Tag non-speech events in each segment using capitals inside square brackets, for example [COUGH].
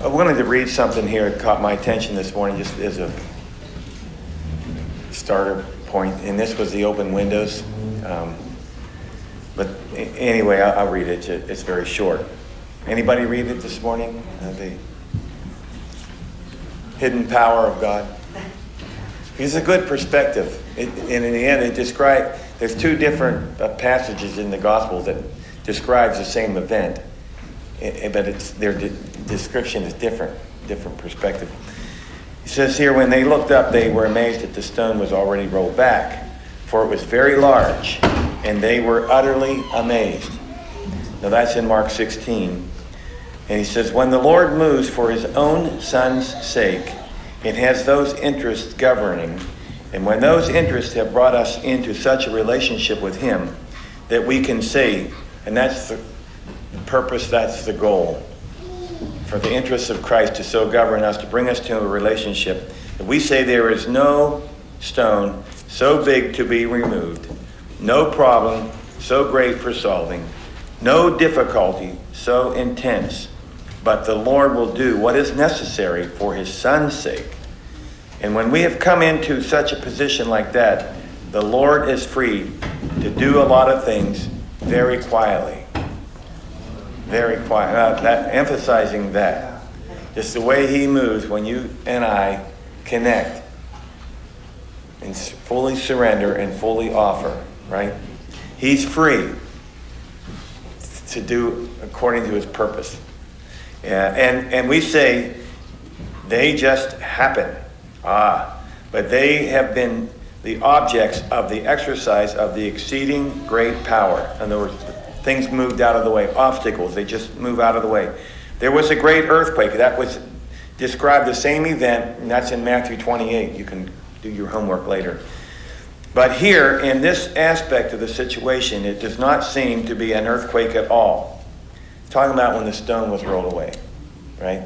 I wanted to read something here that caught my attention this morning just as a starter point. and this was the open windows. Um, but anyway, I'll, I'll, read it. It's very short. Anybody read it this morning? Uh, the hidden power of God. It's a good perspective. It, and in the end, it describes, there's two different uh, passages in the Gospel that describes the same event, Eh, eh, but it's, their de- description is different, different perspective. He says here, when they looked up, they were amazed that the stone was already rolled back, for it was very large, and they were utterly amazed. Now that's in Mark 16. And he says, When the Lord moves for his own son's sake, it has those interests governing. And when those interests have brought us into such a relationship with him that we can say, and that's the purpose, that's the goal, for the interests of Christ to so govern us, to bring us to a relationship, that we say there is no stone so big to be removed, no problem so great for solving, no difficulty so intense but the Lord will do what is necessary for his son's sake. And when we have come into such a position like that, the Lord is free to do a lot of things very quietly. Very quiet. That, emphasizing that. Just the way he moves when you and I connect and fully surrender and fully offer, right? He's free to do according to his purpose. Yeah, and, and we say they just happen. Ah, but they have been the objects of the exercise of the exceeding great power. In other words, things moved out of the way, obstacles, they just move out of the way. There was a great earthquake. That was described the same event, and that's in Matthew 28. You can do your homework later. But here, in this aspect of the situation, it does not seem to be an earthquake at all. Talking about when the stone was rolled away, right?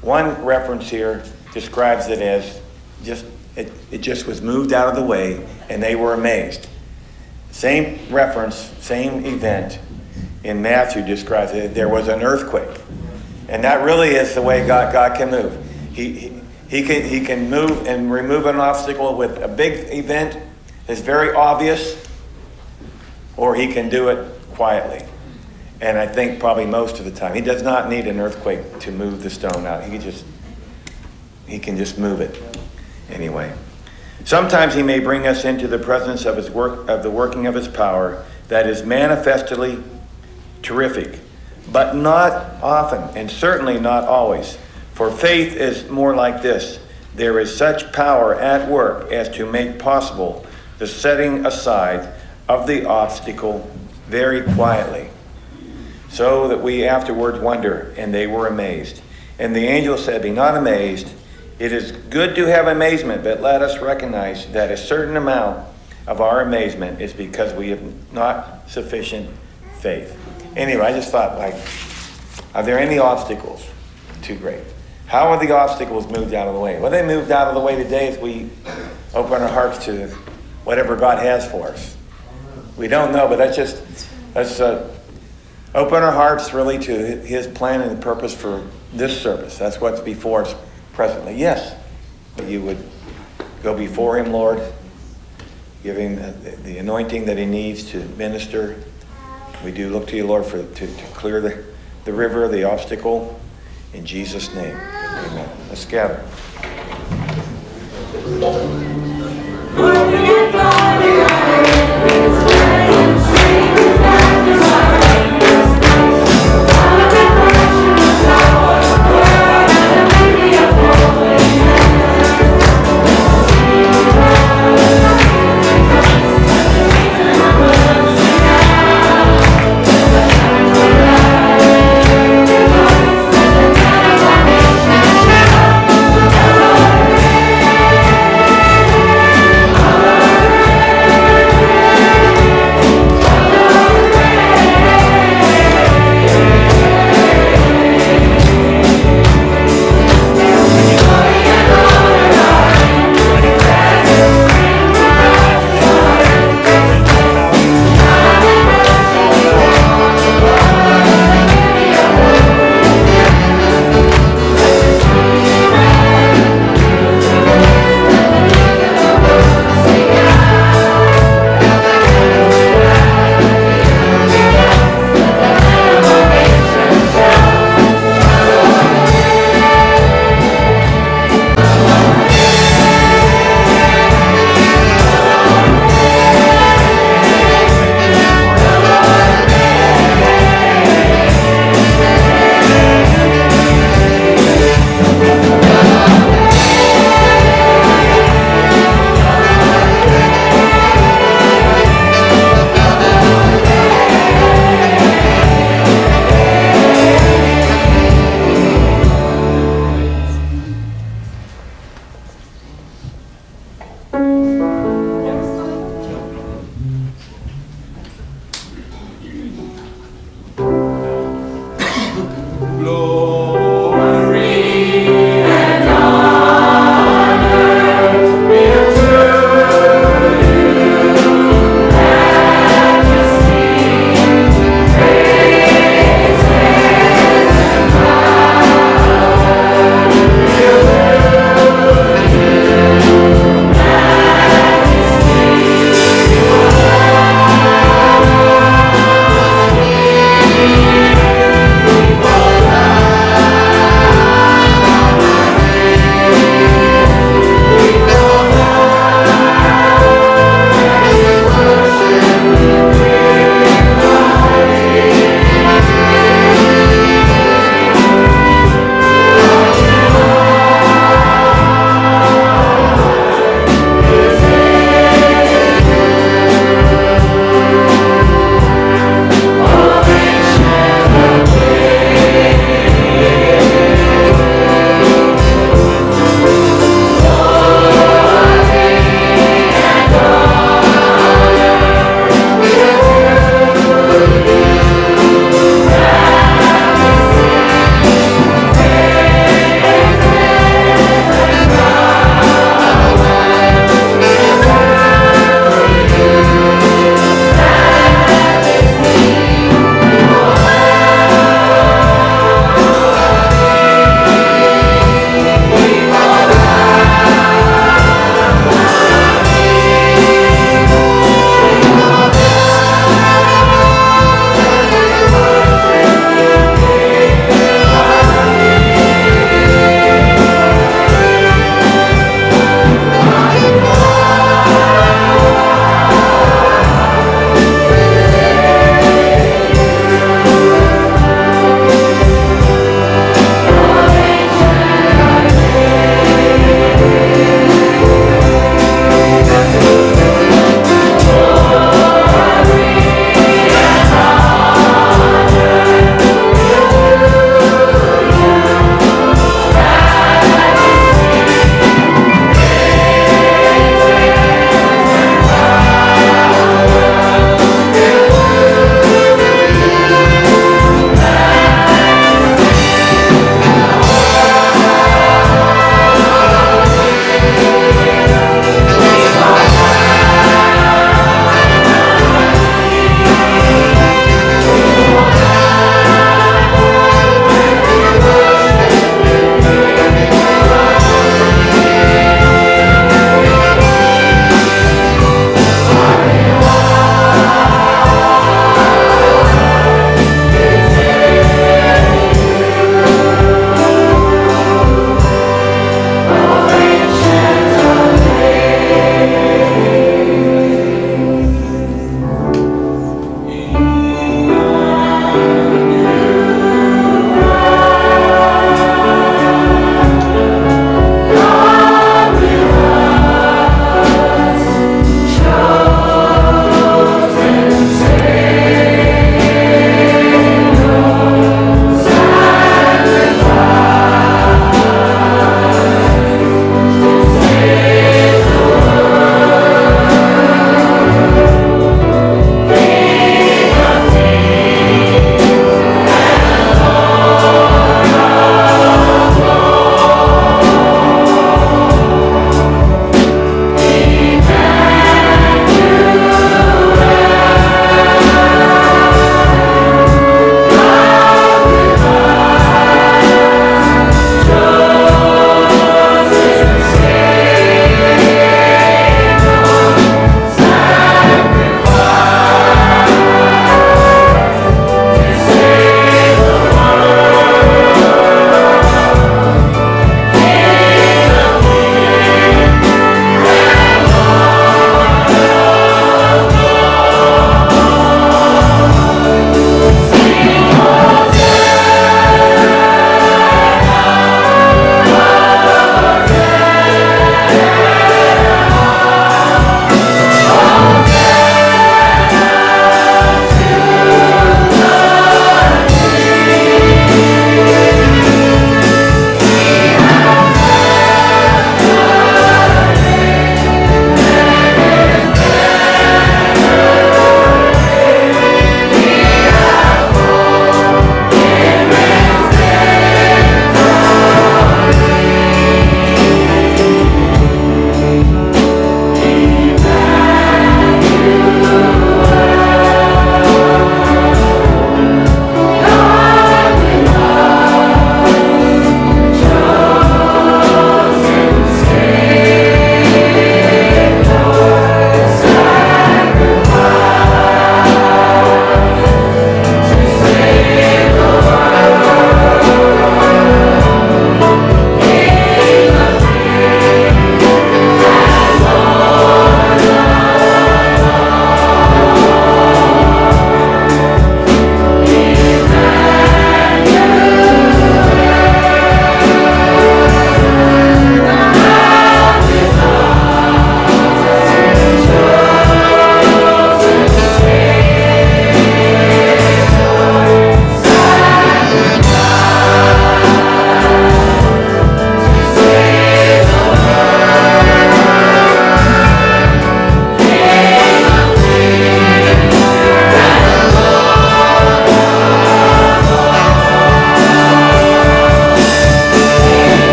One reference here describes it as just it, it just was moved out of the way and they were amazed. Same reference, same event in Matthew describes it. There was an earthquake. And that really is the way God, God can move. He, he, he, can, he can move and remove an obstacle with a big event that's very obvious, or he can do it quietly. And I think probably most of the time, he does not need an earthquake to move the stone out. He just, he can just move it anyway. Sometimes he may bring us into the presence of his work, of the working of his power that is manifestly terrific, but not often, and certainly not always. For faith is more like this there is such power at work as to make possible the setting aside of the obstacle very quietly so that we afterwards wonder, and they were amazed. And the angel said, Be not amazed. It is good to have amazement, but let us recognize that a certain amount of our amazement is because we have not sufficient faith. Anyway, I just thought, like, are there any obstacles too great? How are the obstacles moved out of the way? Well, they moved out of the way today as we open our hearts to whatever God has for us. We don't know, but that's just that's uh, open our hearts really to his plan and purpose for this service. That's what's before us presently. Yes, you would go before him, Lord, give him the anointing that he needs to minister. We do look to you, Lord, for to, to clear the, the river, the obstacle. In Jesus' name, amen. Let's gather.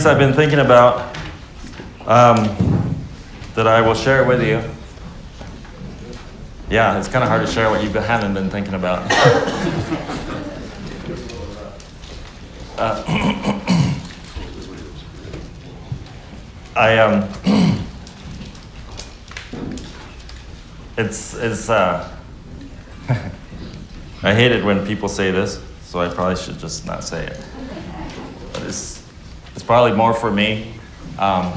Things I've been thinking about um, that I will share with you. Yeah, it's kind of hard to share what you haven't been thinking about. uh, [COUGHS] I um, [COUGHS] it's it's uh, [LAUGHS] I hate it when people say this, so I probably should just not say it. Probably more for me. Um,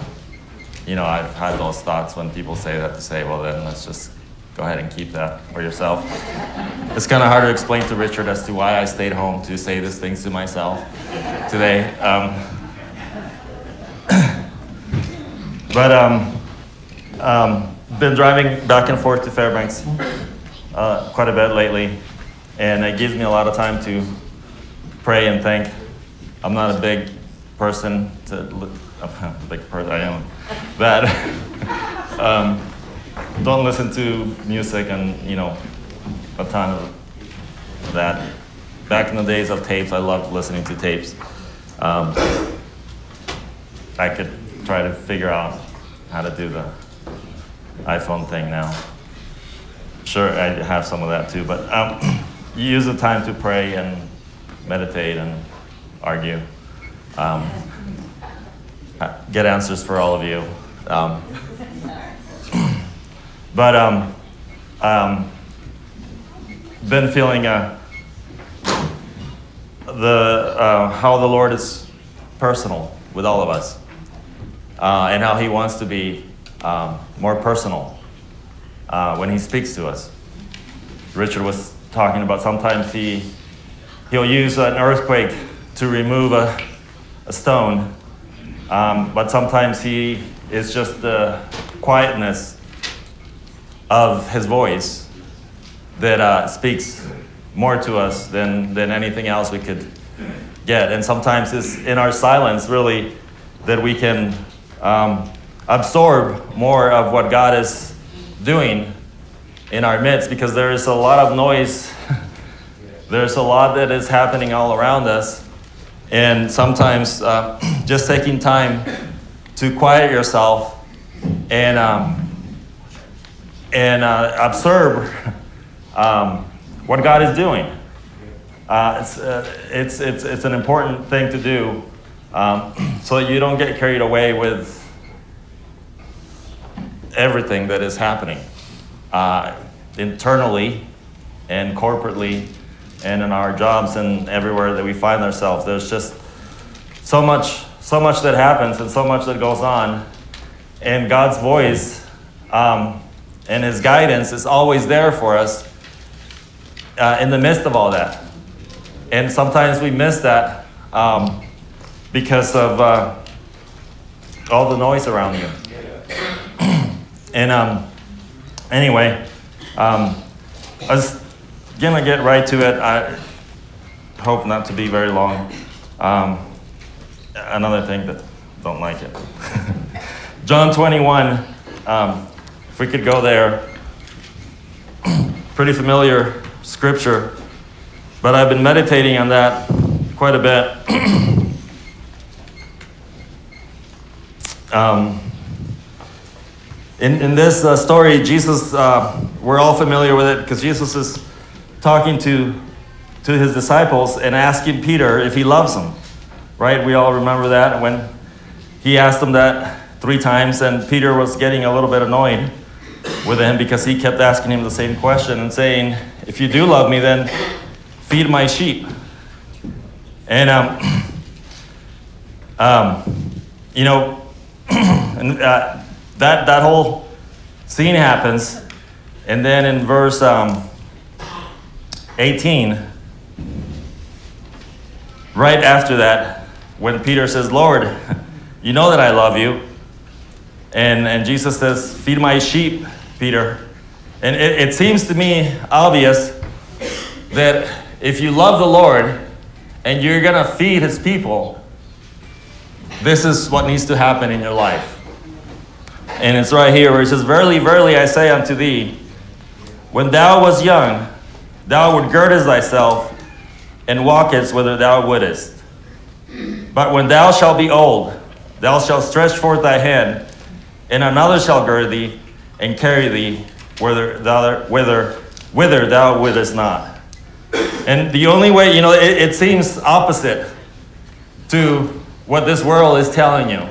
you know, I've had those thoughts when people say that to say, well, then let's just go ahead and keep that for yourself. It's kind of hard to explain to Richard as to why I stayed home to say these things to myself today. Um, [COUGHS] but um, um, been driving back and forth to Fairbanks uh, quite a bit lately, and it gives me a lot of time to pray and think. I'm not a big person to look, [LAUGHS] big person I am that [LAUGHS] um, don't listen to music and you know a ton of that. Back in the days of tapes, I loved listening to tapes. Um, I could try to figure out how to do the iPhone thing now. Sure, I have some of that too, but um, [CLEARS THROAT] you use the time to pray and meditate and argue. Um, get answers for all of you. Um, [CLEARS THROAT] but um, um, been feeling uh, the uh, how the Lord is personal with all of us, uh, and how He wants to be um, more personal uh, when He speaks to us. Richard was talking about sometimes he he'll use an earthquake to remove a, a stone, um, but sometimes he is just the quietness of his voice that uh, speaks more to us than, than anything else we could get. And sometimes it's in our silence, really, that we can um, absorb more of what God is doing in our midst because there is a lot of noise. [LAUGHS] There's a lot that is happening all around us. And sometimes uh, [CLEARS THROAT] just taking time to quiet yourself and, um, and uh, observe [LAUGHS] um, what God is doing. Uh, it's, uh, it's, it's, it's an important thing to do um, [CLEARS THROAT] so that you don't get carried away with everything that is happening uh, internally and corporately and in our jobs and everywhere that we find ourselves. There's just so much, so much that happens and so much that goes on. And God's voice um, and His guidance is always there for us uh, in the midst of all that. And sometimes we miss that um, because of uh, all the noise around you. [CLEARS THROAT] and um, anyway, um, I was gonna get right to it. I hope not to be very long. Um, another thing that don't like it. [LAUGHS] John 21. Um, if we could go there. [CLEARS THROAT] Pretty familiar scripture, but I've been meditating on that quite a bit. [CLEARS THROAT] um, in, in this uh, story, Jesus, uh, we're all familiar with it because Jesus is talking to, to his disciples and asking Peter if he loves them. Right? We all remember that when he asked them that three times, and Peter was getting a little bit annoyed with him because he kept asking him the same question and saying, If you do love me, then feed my sheep. And, um, [CLEARS THROAT] um, you know, [CLEARS THROAT] and, uh, that, that whole scene happens. And then in verse um, 18, right after that, when Peter says, Lord, you know that I love you. And, and Jesus says, Feed my sheep, Peter. And it, it seems to me obvious that if you love the Lord and you're going to feed his people, this is what needs to happen in your life. And it's right here where it says, Verily, verily, I say unto thee, when thou was young, thou would girdest thyself, and walkest whither thou wouldest. But when thou shalt be old, thou shalt stretch forth thy hand, and another shall gird thee, and carry thee whither thou, whither, whither thou wouldest not. And the only way, you know, it, it seems opposite to what this world is telling you.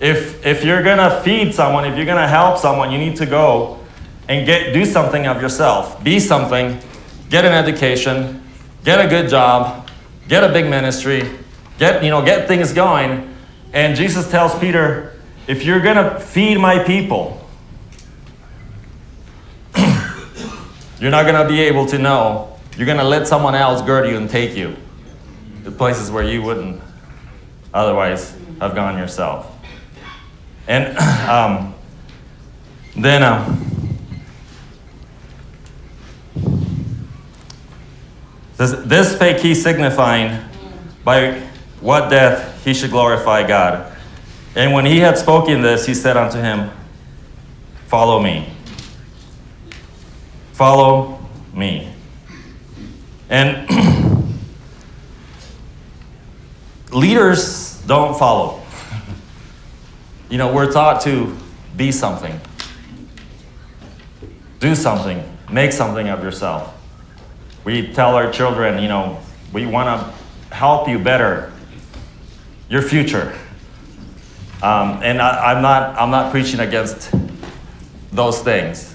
If, if you're going to feed someone, if you're going to help someone, you need to go and get, do something of yourself. Be something, get an education, get a good job, get a big ministry, get, you know, get things going. And Jesus tells Peter, if you're going to feed my people, [CLEARS THROAT] you're not going to be able to know. You're going to let someone else gird you and take you to places where you wouldn't otherwise have gone yourself. And [CLEARS THROAT] um, then um, says, This spake he signifying by what death he should glorify God. And when he had spoken this, he said unto him, Follow me. Follow me. And [CLEARS THROAT] leaders don't follow. [LAUGHS] you know, we're taught to be something, do something, make something of yourself. We tell our children, you know, we want to help you better your future. Um, and I, am not, I'm not preaching against those things.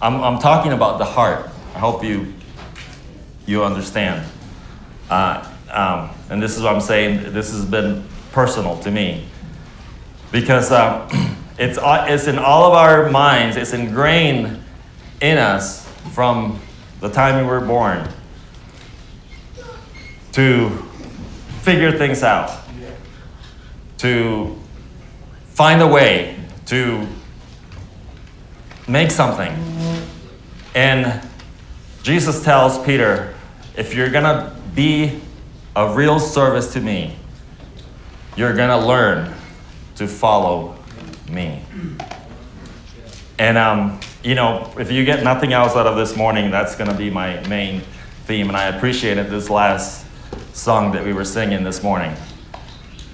I'm, I'm talking about the heart. I hope you, you understand. Uh, um, and this is what I'm saying, this has been personal to me. Because uh, [CLEARS THROAT] it's, it's in all of our minds, it's ingrained in us from the time you were born to figure things out, to find a way to make something. And Jesus tells Peter, if you're going to be a real service to me, you're going to learn to follow me. And, um, you know, if you get nothing else out of this morning, that's going to be my main theme. And I appreciated this last song that we were singing this morning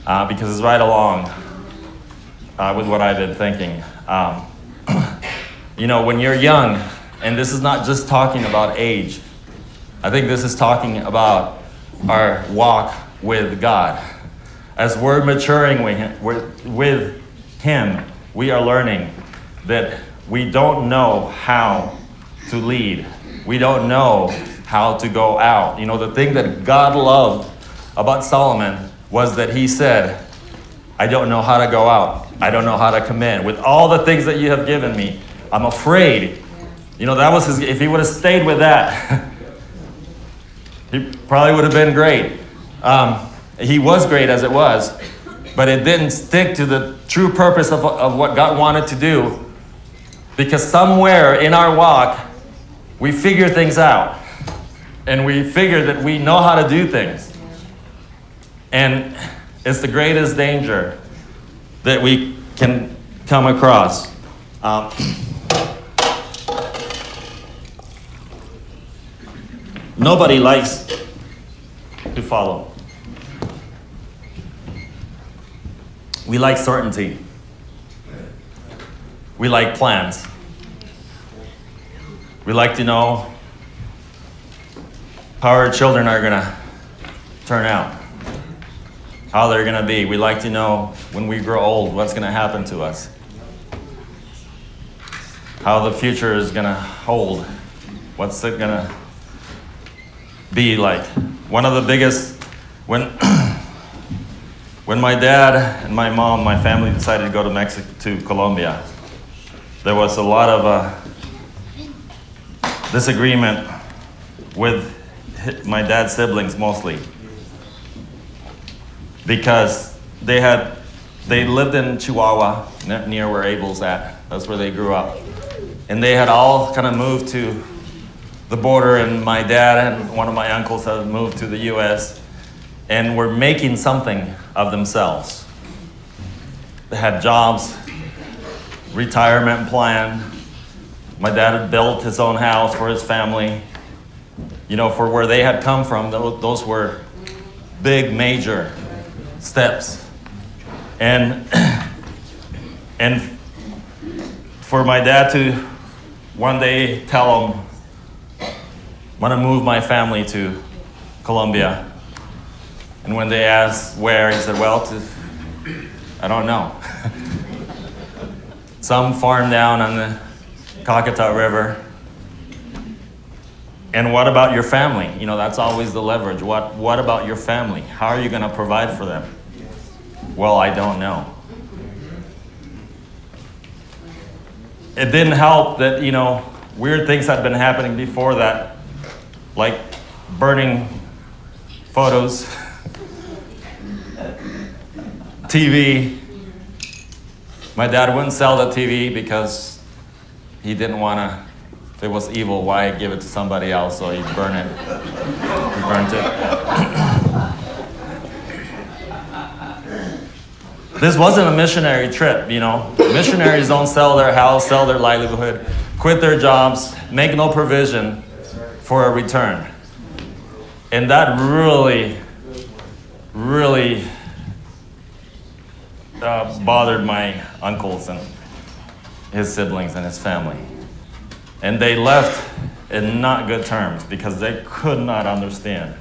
uh, because it's right along uh, with what I've been thinking. Um, [CLEARS THROAT] you know, when you're young, and this is not just talking about age, I think this is talking about our walk with God. As we're maturing with him, with him, we are learning that we don't know how to lead. We don't know how to go out. You know, the thing that God loved about Solomon was that he said, I don't know how to go out. I don't know how to command. With all the things that you have given me, I'm afraid. You know, that was his, if he would have stayed with that, [LAUGHS] he probably would have been great. Um, he was great as it was, but it didn't stick to the true purpose of, of what God wanted to do because somewhere in our walk, we figure things out and we figure that we know how to do things. And it's the greatest danger that we can come across. Um, nobody likes to follow. We like certainty. We like plans. We like to know how our children are going to turn out, how they're going to be. We like to know when we grow old what's going to happen to us, how the future is going to hold, what's it going to be like. One of the biggest, when, [CLEARS THROAT] when my dad and my mom, my family decided to go to Mexico, to Colombia, there was a lot of uh, disagreement with my dad's siblings mostly because they had they lived in Chihuahua near where Abel's at. That's where they grew up, and they had all kind of moved to the border. And my dad and one of my uncles had moved to the U.S. and were making something of themselves. They had jobs, retirement plan. My dad had built his own house for his family. you know, for where they had come from, those were big, major steps. And, [CLEARS THROAT] and for my dad to one day tell him, I want to move my family to Colombia. And when they asked where, he said, Well, to, I don't know. [LAUGHS] Some farm down on the Caqueta River. And what about your family? You know, that's always the leverage. What, what about your family? How are you going to provide for them? Well, I don't know. It didn't help that, you know, weird things had been happening before that, like burning photos, [LAUGHS] TV. My dad wouldn't sell the TV because he didn't want to if it was evil, why give it to somebody else? So he burned it. He burnt it. this wasn't a missionary trip, you know. Missionaries don't sell their house, sell their livelihood, quit their jobs, make no provision for a return. And that really, really uh, bothered my uncles and his siblings and his family. And they left in not good terms because they could not understand.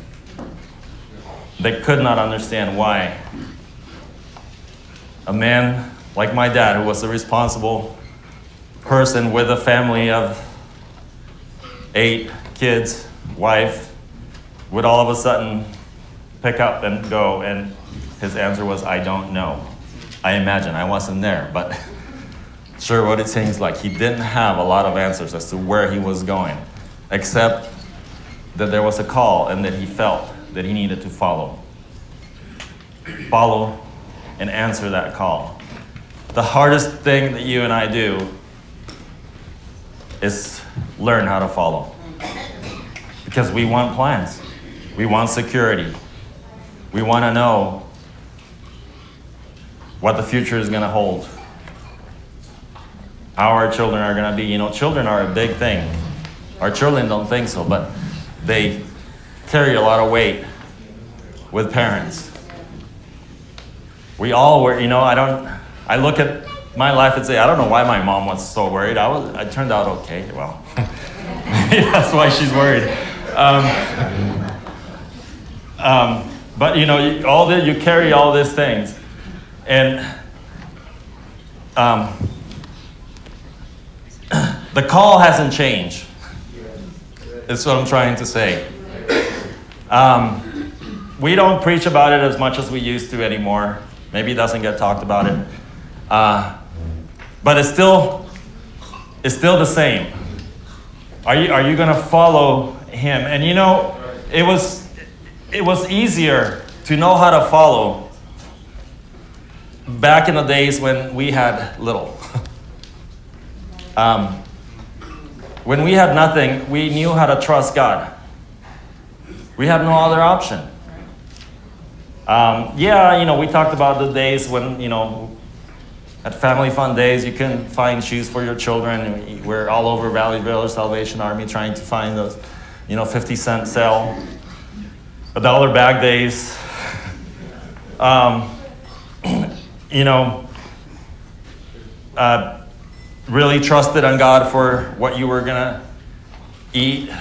They could not understand why a man like my dad, who was a responsible person with a family of eight kids, wife, would all of a sudden pick up and go. And his answer was, I don't know. I imagine. I wasn't there, but [LAUGHS] sure what it seems like. He didn't have a lot of answers as to where he was going, except that there was a call and that he felt that he needed to follow. Follow and answer that call. The hardest thing that you and I do is learn how to follow. Because we want plans, we want security, we want to know what the future is going to hold how our children are going to be. You know, children are a big thing. Our children don't think so, but they carry a lot of weight with parents. We all were, you know, I don't, I look at my life and say, I don't know why my mom was so worried. I was, I turned out okay. Well, [LAUGHS] that's why she's worried. Um, um, but you know, all the, you carry all these things, and um, the call hasn't changed. That's what I'm trying to say. Um, we don't preach about it as much as we used to anymore. Maybe it doesn't get talked about it. Uh, but it's still, it's still the same. Are you, are you going to follow him? And you know, it was, it was easier to know how to follow back in the days when we had little. [LAUGHS] um, when we had nothing, we knew how to trust God. We had no other option. Um, yeah, you know, we talked about the days when, you know, at family fun days, you couldn't find shoes for your children. We're all over Valley Village Salvation Army trying to find those, you know, 50 cent sale, a dollar bag days. Um, you know, uh, really trusted on God for what you were going to eat.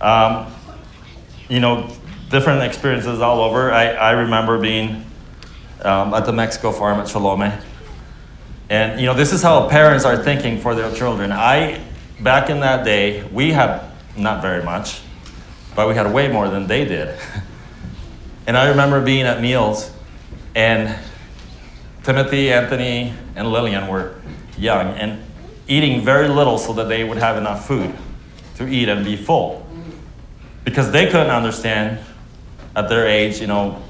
Um, you know, different experiences all over. I, I remember being um, at the Mexico farm at Cholome. And, you know, this is how parents are thinking for their children. I, back in that day, we had not very much, but we had way more than they did. [LAUGHS] and I remember being at meals and Timothy, Anthony, and Lillian were young and eating very little so that they would have enough food to eat and be full. Because they couldn't understand at their age, you know,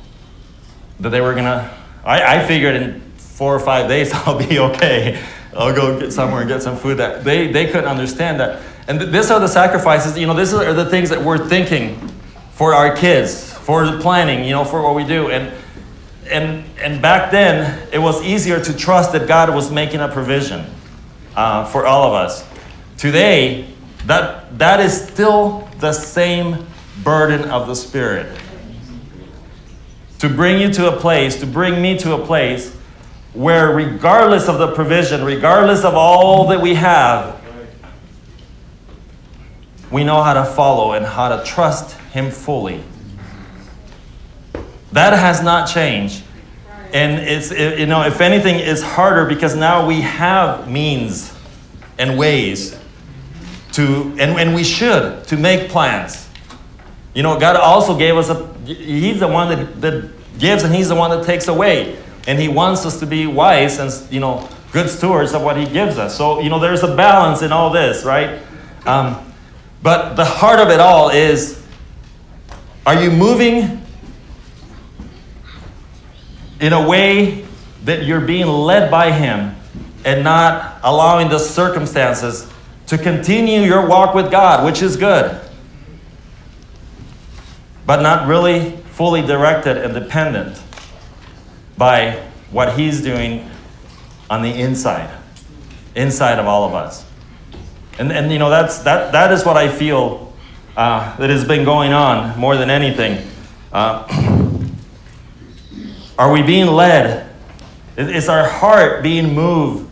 that they were gonna. I, I figured in four or five days [LAUGHS] I'll be okay. I'll go get somewhere and get some food. That they they couldn't understand that. And th- these are the sacrifices. You know, these are the things that we're thinking for our kids, for the planning. You know, for what we do. And and, and back then, it was easier to trust that God was making a provision uh, for all of us. Today, that, that is still the same burden of the Spirit. To bring you to a place, to bring me to a place where, regardless of the provision, regardless of all that we have, we know how to follow and how to trust Him fully. That has not changed. And it's, you know, if anything, it's harder because now we have means and ways to, and, and we should, to make plans. You know, God also gave us a, He's the one that, that gives and He's the one that takes away. And He wants us to be wise and, you know, good stewards of what He gives us. So, you know, there's a balance in all this, right? Um, but the heart of it all is are you moving in a way that you're being led by Him and not allowing the circumstances to continue your walk with God, which is good, but not really fully directed and dependent by what He's doing on the inside, inside of all of us. And, and you know, that's, that, that is what I feel uh, that has been going on more than anything. Uh, [CLEARS THROAT] are we being led? Is our heart being moved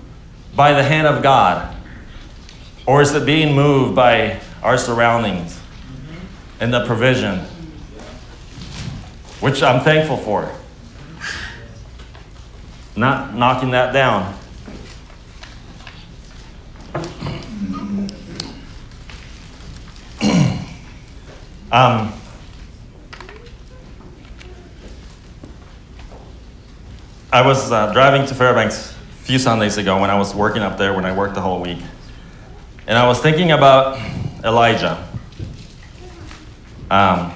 by the hand of God? Or is it being moved by our surroundings and the provision? Which I'm thankful for. Not knocking that down. [CLEARS THROAT] um, I was uh, driving to Fairbanks a few Sundays ago when I was working up there, when I worked the whole week. And I was thinking about Elijah. Um,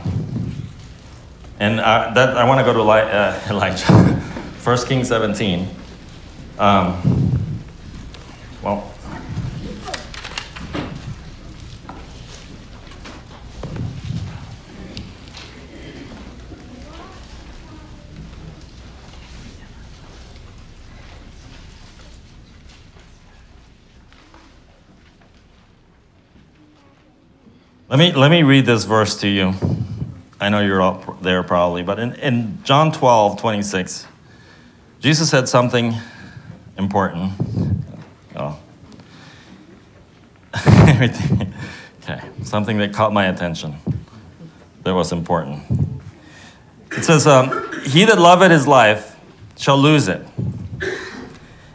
and I, that, I want to go to Eli, uh, [LAUGHS] Elijah, 1 Kings 17. Um, well, Let me, let me read this verse to you. I know you're up there probably, but in, in John 12, 26, Jesus said something important. Oh. [LAUGHS] okay, something that caught my attention that was important. It says, um, He that loveth his life shall lose it,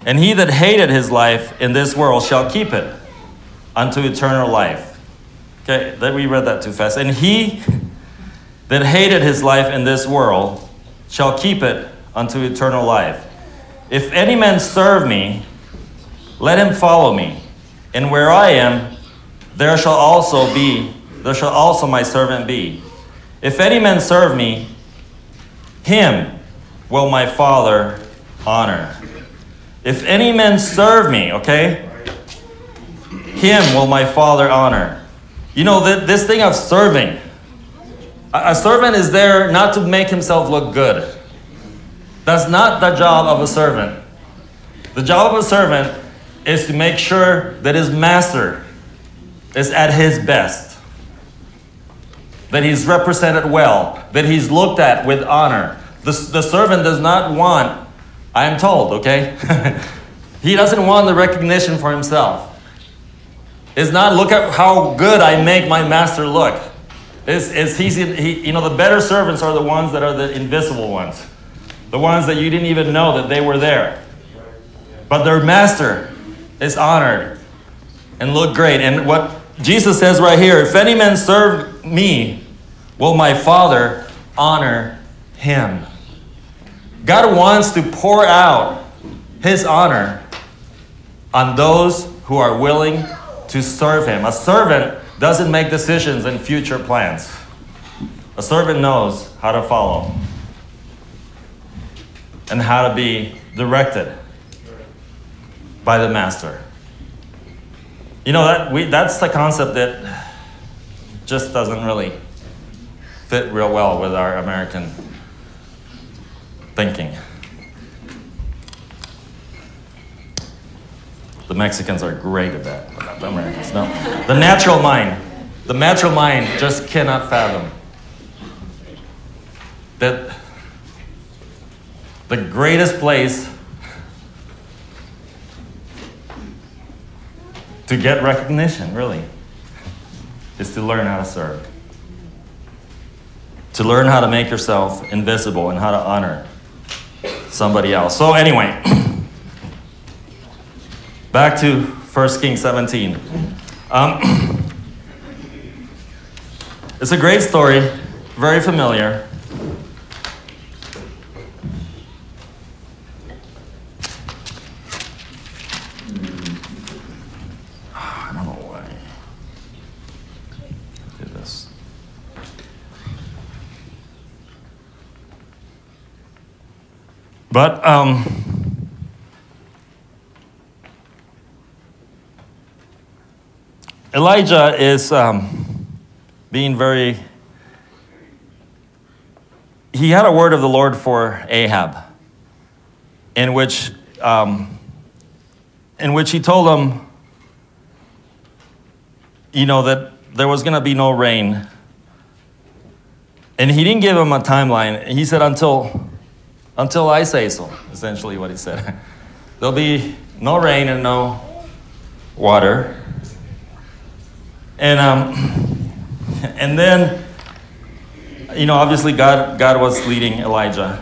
and he that hated his life in this world shall keep it unto eternal life. Okay, that we read that too fast. And he [LAUGHS] that hated his life in this world shall keep it unto eternal life. If any man serve me, let him follow me. And where I am, there shall also be, there shall also my servant be. If any man serve me, him will my Father honor. If any man serve me, okay, him will my Father honor. You know, that this thing of serving, a servant is there not to make himself look good. That's not the job of a servant. The job of a servant is to make sure that his master is at his best, that he's represented well, that he's looked at with honor. The, the servant does not want, I am told, okay? [LAUGHS] he doesn't want the recognition for himself. It's not look at how good I make my master look. It's, it's he's, he, you know, the better servants are the ones that are the invisible ones. The ones that you didn't even know that they were there. But their master is honored and look great. And what Jesus says right here if any man serve me, will my Father honor him. God wants to pour out his honor on those who are willing to serve him. A servant doesn't make decisions and future plans. A servant knows how to follow and how to be directed by the master. You know that we that's the concept that just doesn't really fit real well with our American thinking. The Mexicans are great at that, but not the Americans. No. The natural mind, the natural mind just cannot fathom that the greatest place to get recognition, really, is to learn how to serve. To learn how to make yourself invisible and how to honor somebody else. So, anyway, [CLEARS THROAT] back to 1 Kings 17. Um, [CLEARS THROAT] it's a great story, very familiar. This. But um, Elijah is um, being very. He had a word of the Lord for Ahab, in which, um, in which he told him, you know, that there was going to be no rain. And he didn't give him a timeline. He said, until, until I say so, essentially what he said. [LAUGHS] There'll be no rain and no water. And, um, [CLEARS THROAT] and then, you know, obviously God, God was leading Elijah.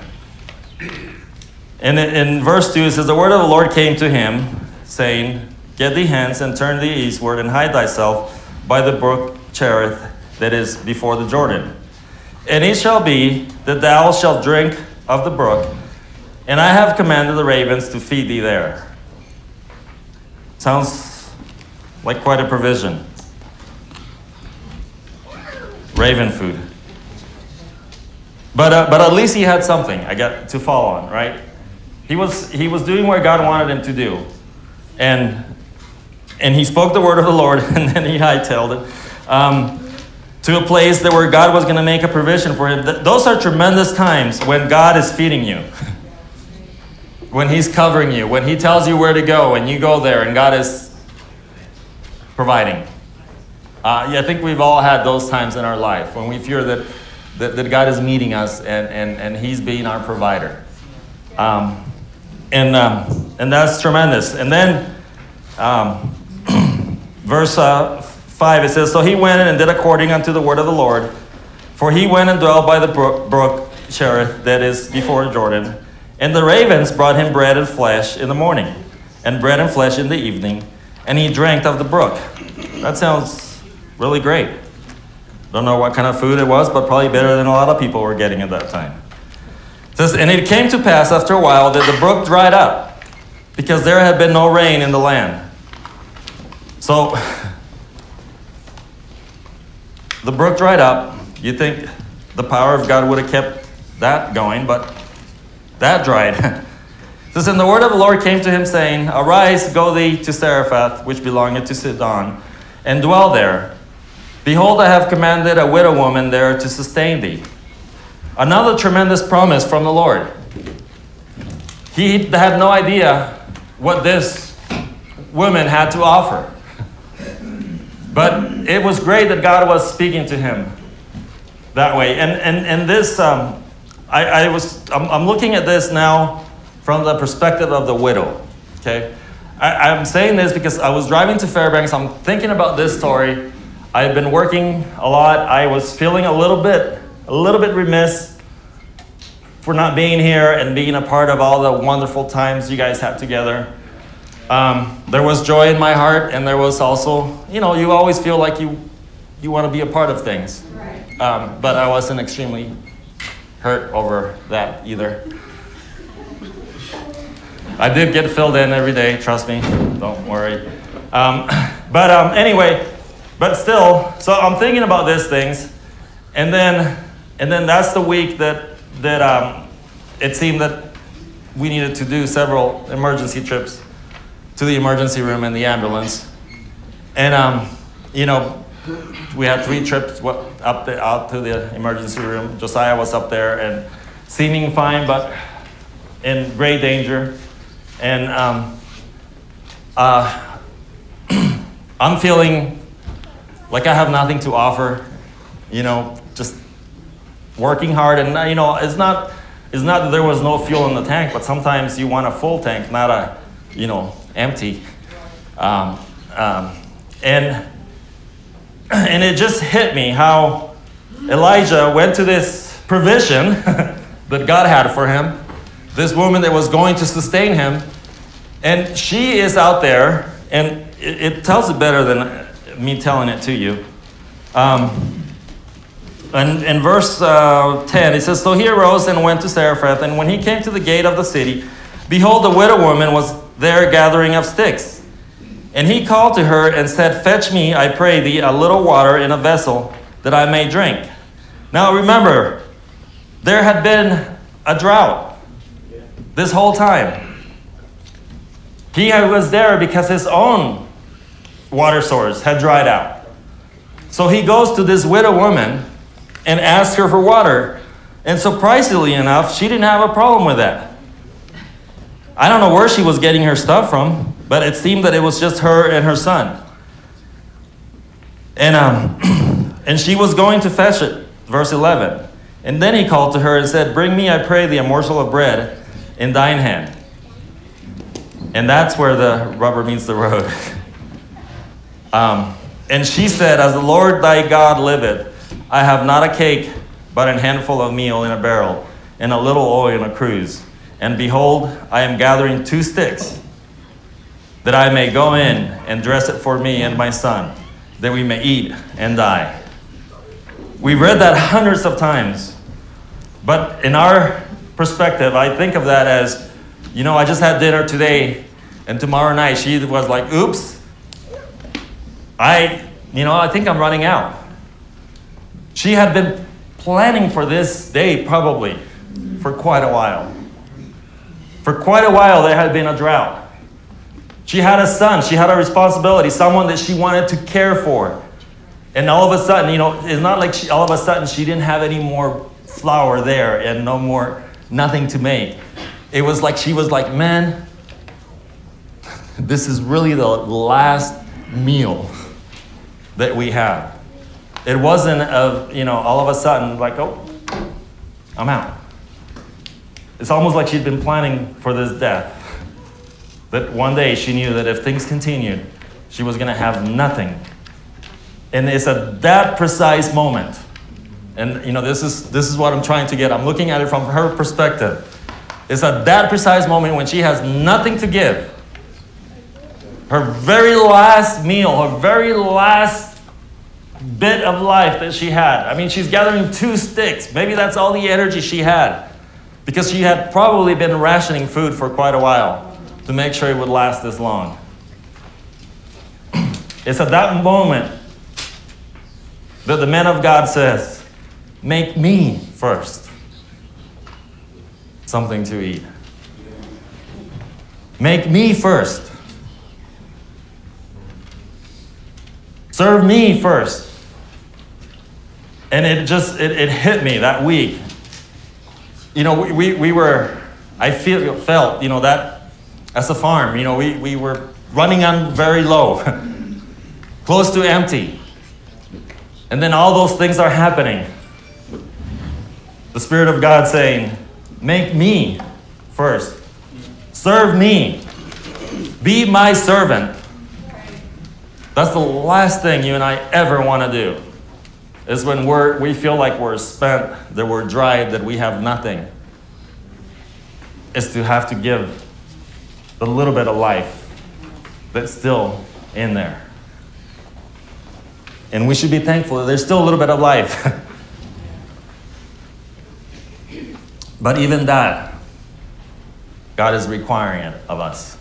And in, verse 2, it says, The word of the Lord came to him, saying, Get thee hence and turn thee eastward and hide thyself by the brook Cherith that is before the Jordan. And it shall be that thou shalt drink of the brook, and I have commanded the ravens to feed thee there. Sounds like quite a provision. Raven food. But, uh, but at least he had something I got to fall on, right? He was, he was doing what God wanted him to do. And, and he spoke the word of the Lord, [LAUGHS] and then he hightailed it um, to a place that where God was going to make a provision for him. Th- Those are tremendous times when God is feeding you, [LAUGHS] when he's covering you, when he tells you where to go, and you go there, and God is providing. Uh, yeah, I think we've all had those times in our life when we fear that, that, that God is meeting us and, and, and He's being our provider. Um, and, um, and that's tremendous. And then, um, [CLEARS THROAT] verse uh, 5, it says, So he went and did according unto the word of the Lord, for he went and dwelt by the brook, brook Cherith that is before Jordan. And the ravens brought him bread and flesh in the morning, and bread and flesh in the evening, and he drank of the brook. That sounds really great. Don't know what kind of food it was, but probably better than a lot of people were getting at that time. And it came to pass after a while that the brook dried up, because there had been no rain in the land. So [LAUGHS] the brook dried up. You think the power of God would have kept that going, but that dried. [LAUGHS] Says, And the word of the Lord came to him, saying, Arise, go thee to Zarephath, which belongeth to Sidon, and dwell there. Behold, I have commanded a widow woman there to sustain thee. Another tremendous promise from the Lord. He had no idea what this woman had to offer. But it was great that God was speaking to him that way. And, and, and this, um, I, I was, I'm, I'm looking at this now from the perspective of the widow. Okay? I, I'm saying this because I was driving to Fairbanks. I'm thinking about this story. I've been working a lot. I was feeling a little bit, a little bit remiss for not being here and being a part of all the wonderful times you guys had together. Um, there was joy in my heart, and there was also, you know, you always feel like you, you want to be a part of things. Right. Um, but I wasn't extremely hurt over that either. I did get filled in every day, trust me, don't worry. Um, [LAUGHS] but um, anyway, but still, so I'm thinking about these things, and then, and then that's the week that that um, it seemed that we needed to do several emergency trips to the emergency room and the ambulance, and um, you know, we had three trips up the, out to the emergency room. Josiah was up there and seeming fine, but in great danger. And, um, uh, [CLEARS THROAT] I'm feeling like I have nothing to offer, you know, just working hard. And, uh, you know, it's not, it's not that there was no fuel in the tank, but sometimes you want a full tank, not a, you know, empty. Um, um, and, [CLEARS THROAT] and it just hit me how Elijah went to this provision [LAUGHS] that God had for him, this woman that was going to sustain him, and she is out there, and it, it tells it better than me telling it to you. Um, and in verse uh, 10, it says, So he arose and went to Zarephath, and when he came to the gate of the city, behold, the widow woman was there gathering of sticks. And he called to her and said, Fetch me, I pray thee, a little water in a vessel, that I may drink. Now remember, there had been a drought this whole time. He was there because his own water source had dried out. So he goes to this widow woman and asks her for water. And surprisingly enough, she didn't have a problem with that. I don't know where she was getting her stuff from, but it seemed that it was just her and her son. And, um, [CLEARS THROAT] and she was going to fetch it, verse 11. And then he called to her and said, Bring me, I pray thee, a morsel of bread in thine hand. And that's where the rubber meets the road. [LAUGHS] um, and she said, As the Lord thy God liveth, I have not a cake, but an handful of meal in a barrel, and a little oil in a cruse. And behold, I am gathering two sticks, that I may go in and dress it for me and my son, that we may eat and die. We've read that hundreds of times, but in our perspective, I think of that as, you know, I just had dinner today, and tomorrow night she was like, oops, I, you know, I think I'm running out. She had been planning for this day probably for quite a while. For quite a while, there had been a drought. She had a son, she had a responsibility, someone that she wanted to care for. And all of a sudden, you know, it's not like she, all of a sudden she didn't have any more flour there and no more, nothing to make. It was like she was like, man, [LAUGHS] this is really the last meal that we have. It wasn't of, you know, all of a sudden like, oh, I'm out. It's almost like she'd been planning for this death. That one day she knew that if things continued, she was going to have nothing. And it's at that precise moment. And you know, this is this is what I'm trying to get. I'm looking at it from her perspective. It's at that precise moment when she has nothing to give. Her very last meal, her very last bit of life that she had. I mean, she's gathering two sticks. Maybe that's all the energy she had. Because she had probably been rationing food for quite a while to make sure it would last this long. [CLEARS THROAT] It's at that moment that the man of God says, Make me first something to eat. Make me first. Serve me first. And it just it, it hit me that week. You know, we, we, we were, I feel felt, you know, that as a farm, you know, we, we were running on very low, [LAUGHS] close to empty. And then all those things are happening. The Spirit of God saying, Make me first. Serve me. Be my servant. That's the last thing you and I ever want to do. Is when we're, we feel like we're spent, that we're dried, that we have nothing. Is to have to give the little bit of life that's still in there. And we should be thankful that there's still a little bit of life. [LAUGHS] but even that, God is requiring it of us.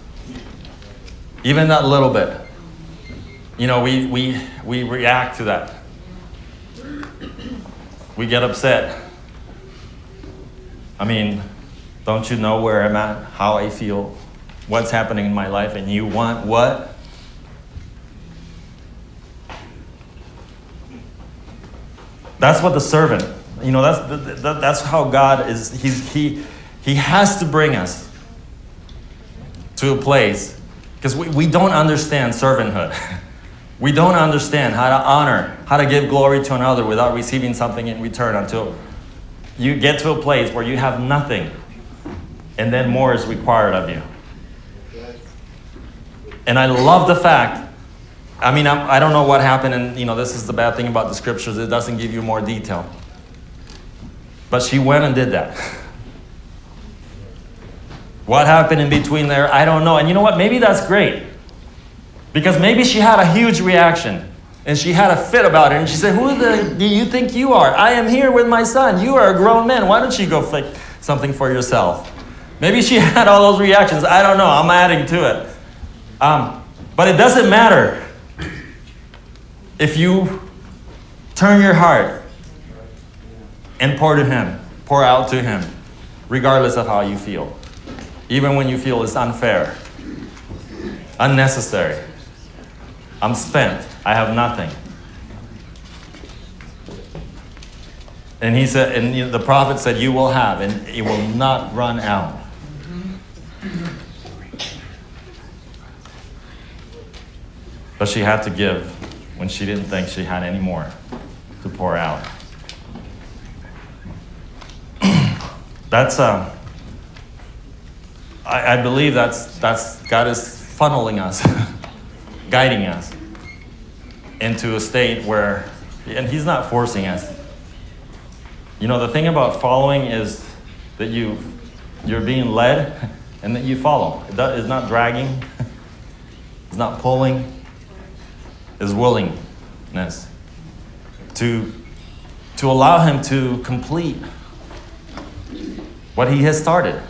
Even that little bit. You know, we, we, we react to that. We get upset. I mean, don't you know where I'm at, how I feel, what's happening in my life, and you want what? That's what the servant, you know, that's, that, that's how God is. He's, he, he has to bring us to a place Because we, we don't understand servanthood. [LAUGHS] we don't understand how to honor, how to give glory to another without receiving something in return until you get to a place where you have nothing and then more is required of you. And I love the fact, I mean, I'm, I do not know what happened, and you know, this is the bad thing about the scriptures, it doesn't give you more detail. But she went and did that. [LAUGHS] What happened in between there, I don't know. And you know what? Maybe that's great. Because maybe she had a huge reaction and she had a fit about it. And she said, Who the, do you think you are? I am here with my son. You are a grown man. Why don't you go fix something for yourself? Maybe she [LAUGHS] had all those reactions. I don't know. I'm adding to it. Um, but it doesn't matter if you turn your heart and pour to Him, pour out to Him, regardless of how you feel even when you feel it's unfair, unnecessary. I'm spent. I have nothing. And he said, and the prophet said, You will have, and it will not run out. But she had to give when she didn't think she had any more to pour out. [CLEARS THROAT] That's uh, I, I believe that's, that's God is funneling us, [LAUGHS] guiding us into a state where, and He's not forcing us. You know, the thing about following is that you, you're being led [LAUGHS] and that you follow. It's not dragging, [LAUGHS] it's not pulling, it's willingness to, to allow Him to complete what He has started.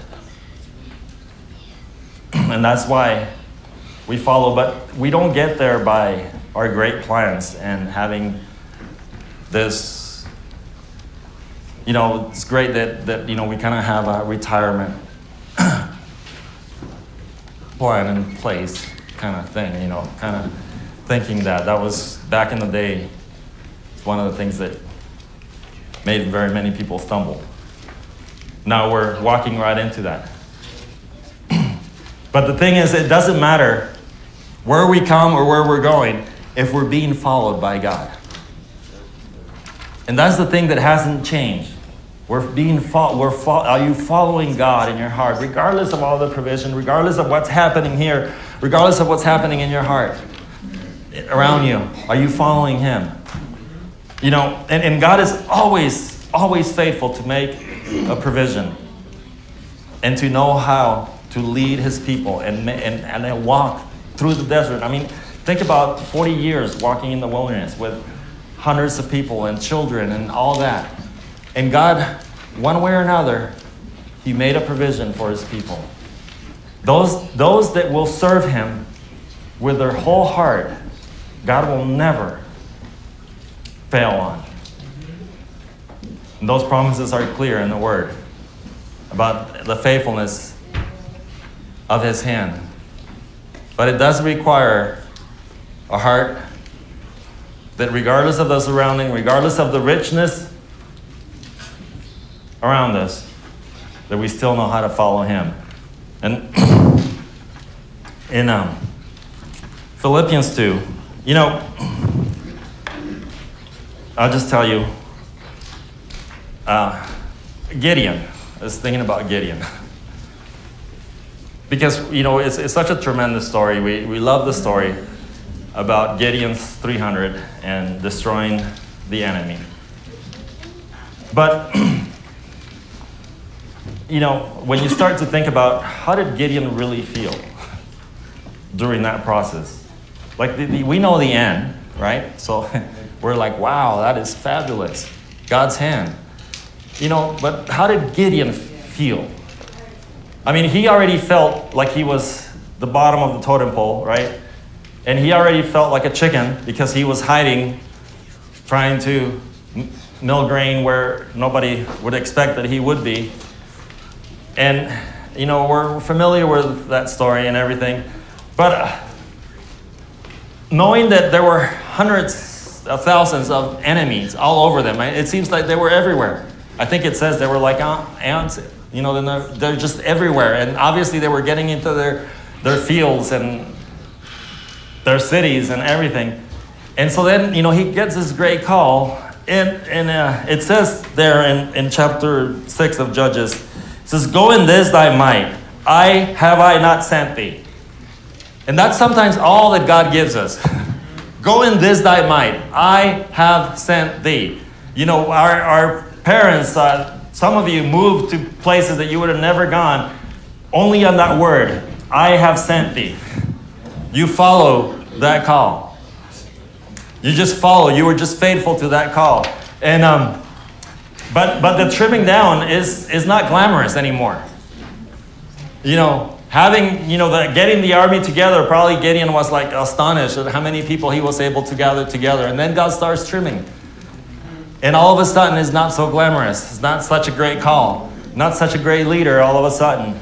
[CLEARS THROAT] and that's why we follow. But we don't get there by our great plans and having this. You know, it's great that, that you know we kind of have a retirement [CLEARS THROAT] plan in place, kind of thing. You know, kind of thinking that that was back in the day. It's one of the things that made very many people stumble. Now we're walking right into that. [CLEARS THROAT] But the thing is, it doesn't matter where we come or where we're going if we're being followed by God. And that's the thing that hasn't changed. We're being fo- we're fo- are you following God in your heart, regardless of all the provision, regardless of what's happening here, regardless of what's happening in your heart around you? Are you following Him? You know, and, and God is always, always faithful to make a provision and to know how to lead his people and, and, and walk through the desert. I mean, think about 40 years walking in the wilderness with hundreds of people and children and all that. And God, one way or another, he made a provision for his people. Those, those that will serve him with their whole heart, God will never fail on. And those promises are clear in the Word about the faithfulness of his hand. But it does require a heart that, regardless of the surrounding, regardless of the richness around us, that we still know how to follow him. And [CLEARS THROAT] in um, Philippians 2, you know, [CLEARS THROAT] I'll just tell you, uh, Gideon, I was thinking about Gideon. [LAUGHS] because you know it's, it's such a tremendous story. We, we love the story about Gideon's 300 and destroying the enemy. But [CLEARS THROAT] you know, when you start to think about how did Gideon really feel during that process, like the, the, we know the end, right? So [LAUGHS] we're like, wow, that is fabulous, God's hand. You know, but how did Gideon feel? I mean, he already felt like he was the bottom of the totem pole, right? And he already felt like a chicken because he was hiding, trying to mill grain where nobody would expect that he would be. And, you know, we're familiar with that story and everything. But uh, knowing that there were hundreds of thousands of enemies all over them, it seems like they were everywhere. I think it says they were like ants you know, they're, they're just everywhere. And obviously, they were getting into their, their fields and their cities and everything. And so then, you know, he gets this great call. And, and uh, it says there in, in chapter 6 of Judges, it says, Go in this thy might. I have I not sent thee. And that's sometimes all that God gives us. [LAUGHS] Go in this thy might. I have sent thee. You know, our, our parents, uh, some of you moved to places that you would have never gone only on that word, I have sent thee. You follow that call. You just follow. You were just faithful to that call. And um, but but the trimming down is is not glamorous anymore. You know, having you know the getting the army together. Probably Gideon was like astonished at how many people he was able to gather together. And then God starts trimming. And all of a sudden, it's not so glamorous. It's not such a great call. Not such a great leader. All of a sudden.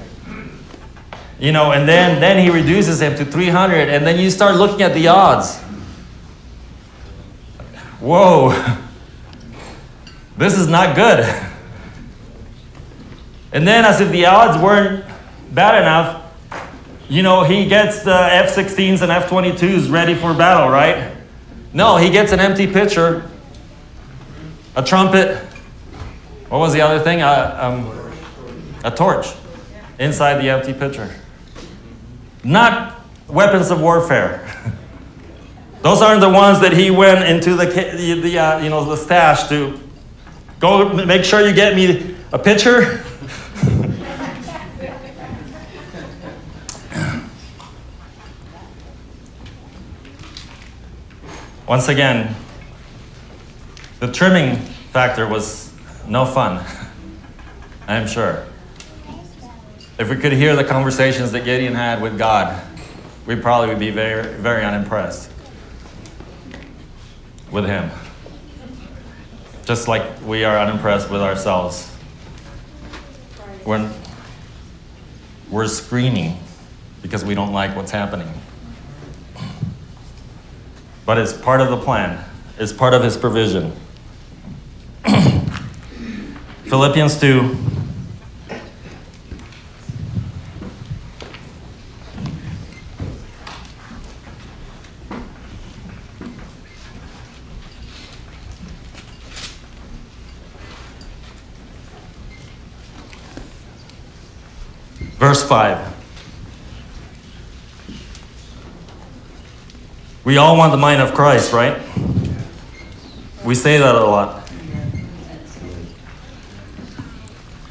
You know, and then, then he reduces him to 300, and then you start looking at the odds. Whoa, [LAUGHS] this is not good. And then, as if the odds weren't bad enough, you know, he gets the F 16s and F 22s ready for battle, right? No, he gets an empty pitcher, a trumpet. What was the other thing? A, um, a torch inside the empty pitcher not weapons of warfare. [LAUGHS] Those aren't the ones that he went into the, the uh, you know the stash to go make sure you get me a pitcher. [LAUGHS] Once again, the trimming factor was no fun, [LAUGHS] I am sure. If we could hear the conversations that Gideon had with God, we probably would be very, very unimpressed with him. Just like we are unimpressed with ourselves. When we're screening because we don't like what's happening. But it's part of the plan, it's part of his provision. [COUGHS] Philippians 2 Verse 5. We all want the mind of Christ, right? We say that a lot.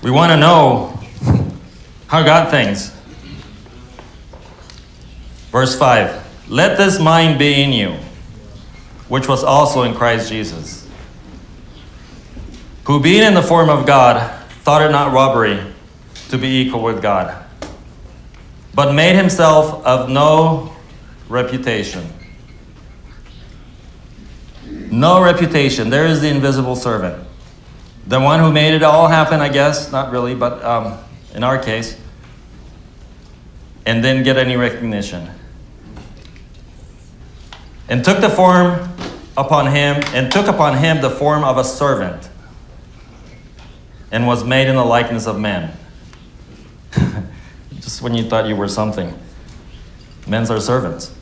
We want to know how God thinks. Verse 5 Let this mind be in you, which was also in Christ Jesus, who being in the form of God, thought it not robbery to be equal with God, but made himself of no reputation. No reputation. There is the invisible servant. The one who made it all happen, I guess. Not really, but um, in our case. And didn't get any recognition. And took the form upon him, and took upon him the form of a servant, and was made in the likeness of men. [LAUGHS] Just when you thought you were something. Men's are servants.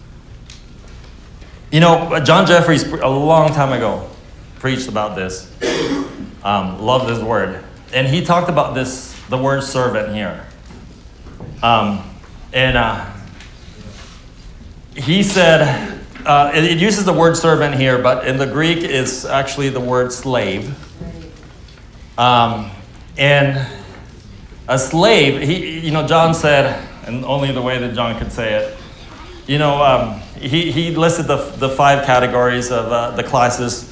You know, John Jeffries, a long time ago, preached about this. Um, loved his word. And he talked about this, the word servant here. Um, and uh, he said, uh, it, it uses the word servant here, but in the Greek, it's actually the word slave. Um, and a slave, he, you know, John said, and only the way that John could say it, you know, um, he, he listed the, the five categories of uh, the classes.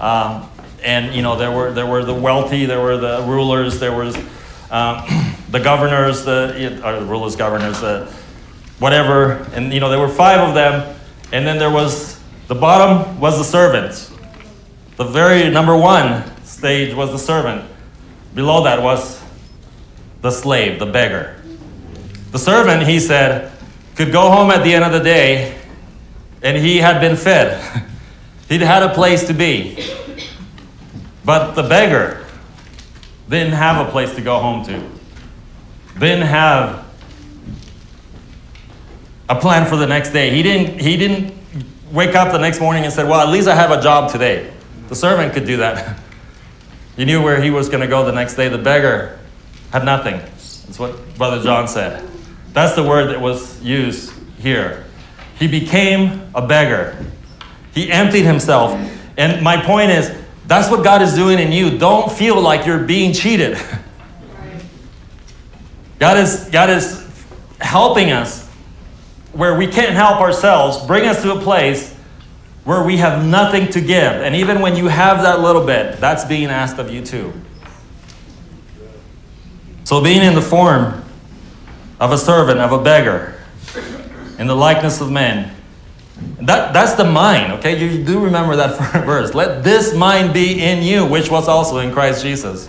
Um, and, you know, there were, there were the wealthy, there were the rulers, there was um, [CLEARS THROAT] the governors, the, or the rulers, governors, the whatever. And, you know, there were five of them. And then there was, the bottom was the servants. The very number one stage was the servant. Below that was the slave, the beggar. The servant, he said, could go home at the end of the day and he had been fed. [LAUGHS] He'd had a place to be. But the beggar didn't have a place to go home to, didn't have a plan for the next day. He didn't, he didn't wake up the next morning and said, Well, at least I have a job today. The servant could do that. [LAUGHS] he knew where he was going to go the next day. The beggar had nothing. That's what Brother John said. That's the word that was used here. He became a beggar, he emptied himself. And my point is, that's what God is doing in you. Don't feel like you're being cheated. God is, God is helping us where we can't help ourselves, bring us to a place where we have nothing to give. And even when you have that little bit, that's being asked of you too. So, being in the form of a servant, of a beggar, in the likeness of men, that, that's the mind, okay? You do remember that [LAUGHS] verse. Let this mind be in you, which was also in Christ Jesus.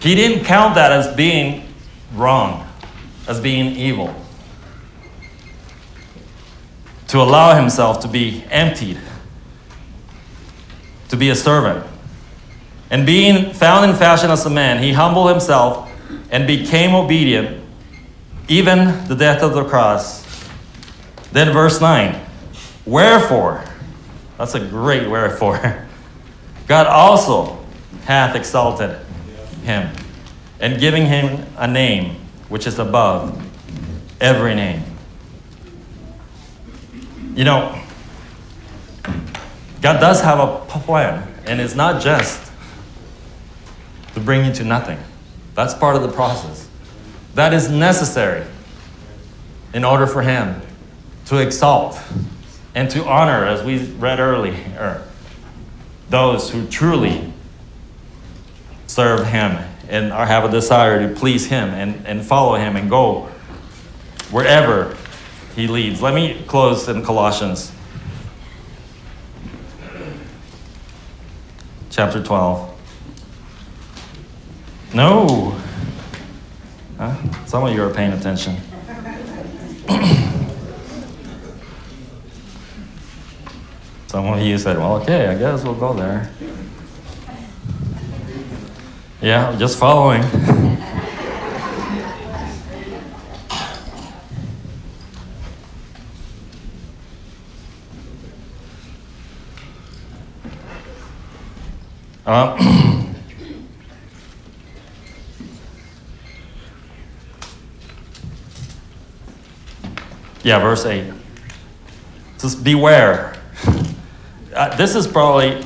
He didn't count that as being wrong, as being evil to allow himself to be emptied, to be a servant. And being found in fashion as a man, he humbled himself and became obedient, even the death of the cross. Then, verse 9 Wherefore, that's a great wherefore, God also hath exalted him and giving him a name which is above every name you know, God does have a plan, and it's not just to bring you to nothing. That's part of the process. That is necessary in order for Him to exalt and to honor, as we read earlier, those who truly serve Him and have a desire to please Him and, and follow Him and go wherever he leads. Let me close in Colossians chapter 12. No. Huh? Some of you are paying attention. [CLEARS THROAT] Some of you said, well, okay, I guess we'll go there. Yeah, just following. Uh, [COUGHS] yeah, verse 8. Just Beware. [LAUGHS] Uh, this is probably,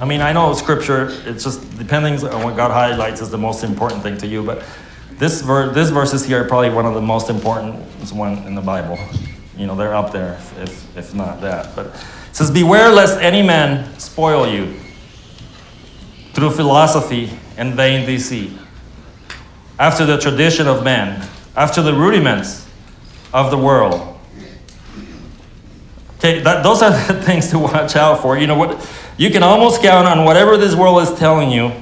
I mean, I know scripture, it's just depending on what God highlights is the most important thing to you, but this, ver- this verses here are probably one of the most important one in the Bible. You know, they're up there, if, if not that. But it says, Beware lest any man spoil you through philosophy and vain deceit, after the tradition of men, after the rudiments of the world. Okay, that, those are [LAUGHS] the things to watch out for. You know what? You can almost count on whatever this world is telling you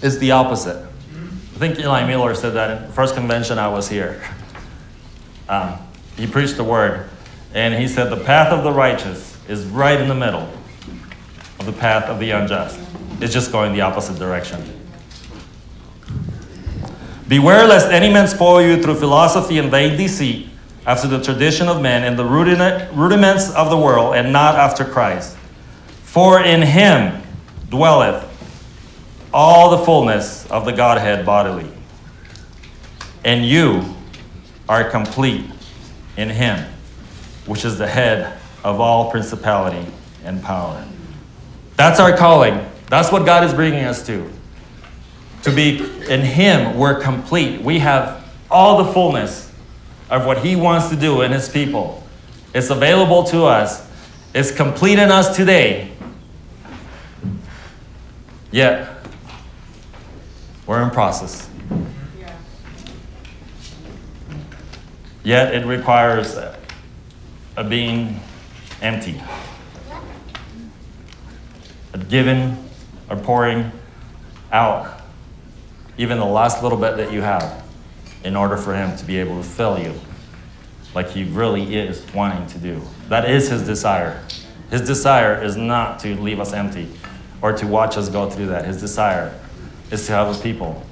is the opposite. I think Eli Miller said that in the first convention I was here. [LAUGHS] Um, he preached the word, and he said the path of the righteous is right in the middle of the path of the unjust. It's just going the opposite direction. Beware lest any man spoil you through philosophy and vain deceit, after the tradition of men and the rudiments of the world, and not after Christ. For in him dwelleth all the fullness of the Godhead bodily. And you are complete in him, which is the head of all principality and power. That's our calling. That's what God is bringing us to. To be in Him, we're complete. We have all the fullness of what He wants to do in His people. It's available to us, it's complete in us today. Yet, we're in process. Yet, it requires a being empty, a giving, a pouring out even the last little bit that you have in order for Him to be able to fill you like He really is wanting to do. That is His desire. His desire is not to leave us empty or to watch us go through that. His desire is to have a people